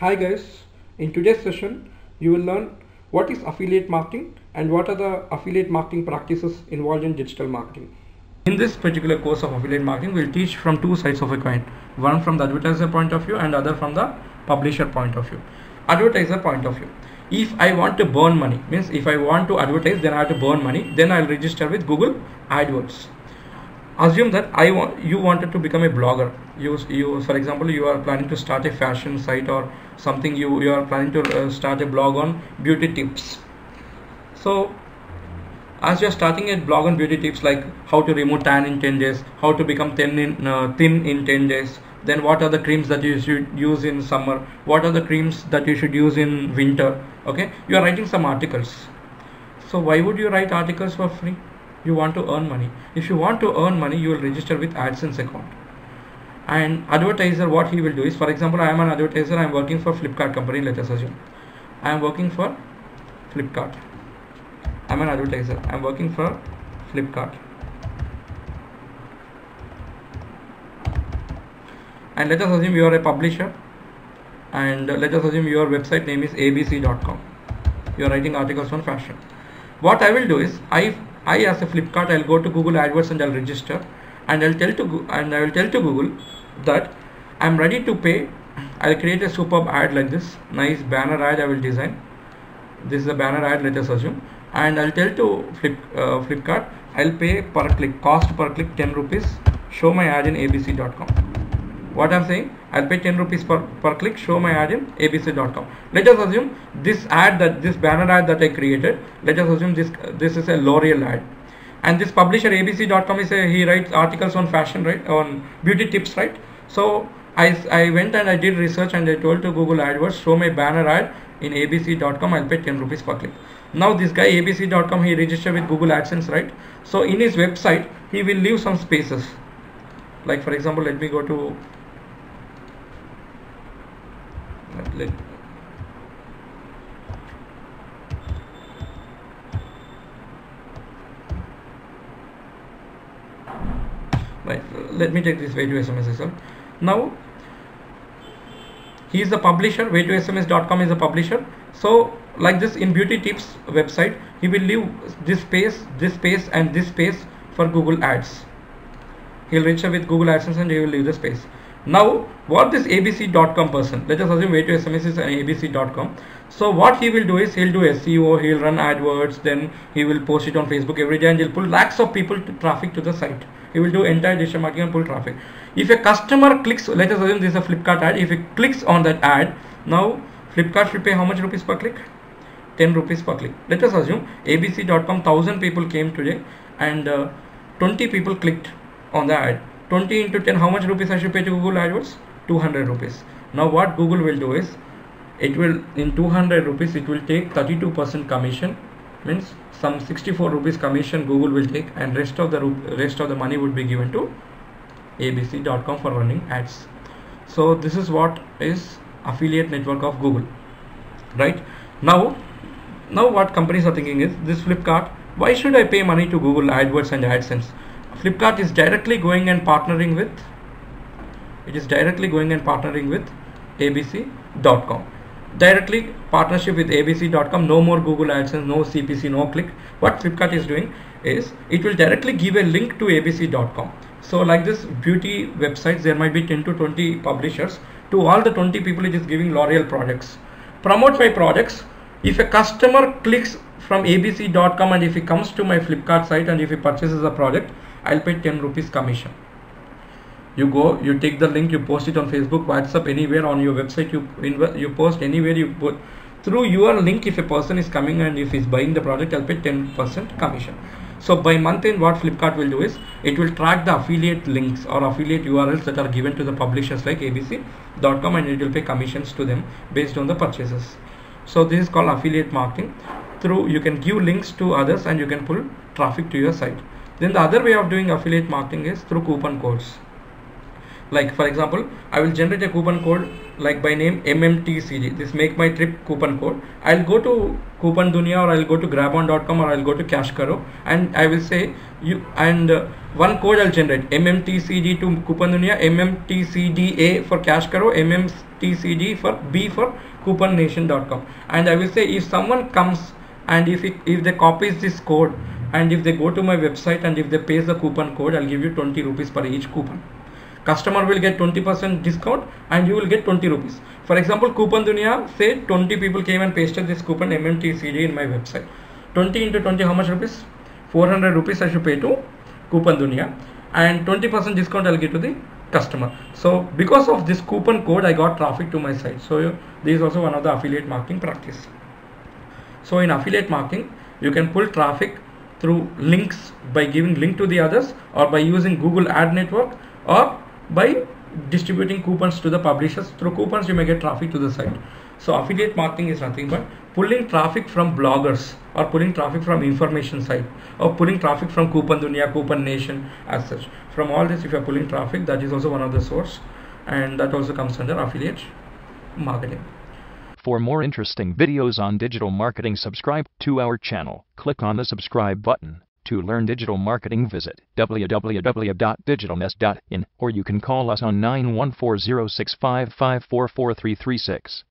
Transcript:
Hi guys, in today's session you will learn what is affiliate marketing and what are the affiliate marketing practices involved in digital marketing. In this particular course of affiliate marketing we'll teach from two sides of a coin, one from the advertiser point of view and other from the publisher point of view. Advertiser point of view. If I want to burn money, means if I want to advertise then I have to burn money, then I'll register with Google AdWords assume that I want you wanted to become a blogger. You you for example you are planning to start a fashion site or something. You you are planning to uh, start a blog on beauty tips. So as you're starting a blog on beauty tips like how to remove tan in 10 days, how to become thin in uh, thin in 10 days, then what are the creams that you should use in summer, what are the creams that you should use in winter. Okay, you are writing some articles. So why would you write articles for free? You want to earn money. If you want to earn money you will register with AdSense account. And advertiser what he will do is for example I am an advertiser I am working for Flipkart company let us assume. I am working for Flipkart. I am an advertiser. I am working for Flipkart. And let us assume you are a publisher and let us assume your website name is abc.com you are writing articles on fashion. What I will do is I I as a Flipkart I'll go to Google AdWords and I'll register. And I'll tell to and I will tell to Google that I'm ready to pay. I'll create a superb ad like this. Nice banner ad I will design. This is a banner ad let us assume. And I'll tell to Flip, uh, Flipkart I'll pay per click cost per click 10 rupees. Show my ad in abc.com what I'm saying I'll pay 10 rupees per, per click show my ad in abc.com let us assume this ad that this banner ad that I created let us assume this this is a L'Oreal ad. And this publisher abc.com is a he writes articles on fashion right on beauty tips right? So I, I went and I did research and I told to Google AdWords show my banner ad in abc.com I'll pay 10 rupees per click. Now this guy abc.com he registered with Google AdSense right? So in his website he will leave some spaces. Like for example let me go to let right let me take this way2sms as well. Now he is the publisher way2sms.com is a publisher. So like this in beauty tips website he will leave this space this space and this space for google ads. He'll register with google adsense and he will leave the space now what this abc.com person let us assume way2sms is an abc.com so what he will do is he'll do seo he'll run adwords then he will post it on facebook every day and he'll pull lakhs of people to traffic to the site. He will do entire digital marketing and pull traffic. If a customer clicks let us assume this is a flipkart ad if he clicks on that ad now flipkart should pay how much rupees per click? 10 rupees per click. Let us assume abc.com 1000 people came today and uh, 20 people clicked on the ad 20 into 10 how much rupees I should pay to Google AdWords? 200 rupees. Now what Google will do is it will in 200 rupees it will take 32% commission means some 64 rupees commission Google will take and rest of the rest of the money would be given to abc.com for running ads. So this is what is affiliate network of Google right? Now now what companies are thinking is this Flipkart why should I pay money to Google AdWords and AdSense Flipkart is directly going and partnering with it is directly going and partnering with abc.com directly partnership with abc.com no more google adsense no cpc no click. What flipkart is doing is it will directly give a link to abc.com so like this beauty websites there might be 10 to 20 publishers. To all the 20 people it is giving l'oreal products. Promote my products. If a customer clicks from abc.com and if he comes to my flipkart site and if he purchases a product I'll pay 10 rupees commission. You go, you take the link, you post it on Facebook, WhatsApp, anywhere on your website, you you post anywhere you put through your link. If a person is coming and if he's buying the product, I'll pay 10% commission. So by month end, what Flipkart will do is it will track the affiliate links or affiliate URLs that are given to the publishers like abc.com and it will pay commissions to them based on the purchases. So this is called affiliate marketing. Through you can give links to others and you can pull traffic to your site. Then the other way of doing affiliate marketing is through coupon codes. Like for example, I will generate a coupon code like by name MMTCG. This make my trip coupon code. I'll go to Coupon Dunia or I'll go to grabon.com or I'll go to Cashkaro and I will say you and uh, one code I'll generate MMTCG to Coupon Dunia, MMTCDA for Cashkaro, MM mtcg for b for couponnation.com and i will say if someone comes and if it, if they copies this code and if they go to my website and if they paste the coupon code i'll give you 20 rupees per each coupon. Customer will get 20% discount and you will get 20 rupees. For example coupon dunia say 20 people came and pasted this coupon mmtcg in my website. 20 into 20 how much rupees? 400 rupees i should pay to coupon dunia. And 20% discount i'll give to the customer. So because of this coupon code i got traffic to my site. So this is also one of the affiliate marketing practice so in affiliate marketing you can pull traffic through links by giving link to the others or by using google ad network or by distributing coupons to the publishers. Through coupons you may get traffic to the site. So affiliate marketing is nothing but pulling traffic from bloggers or pulling traffic from information site or pulling traffic from coupon dunia coupon nation as such. From all this if you are pulling traffic that is also one of the source and that also comes under affiliate marketing For more interesting videos on digital marketing, subscribe to our channel. Click on the subscribe button. To learn digital marketing, visit www.digitalnest.in or you can call us on 914065544336.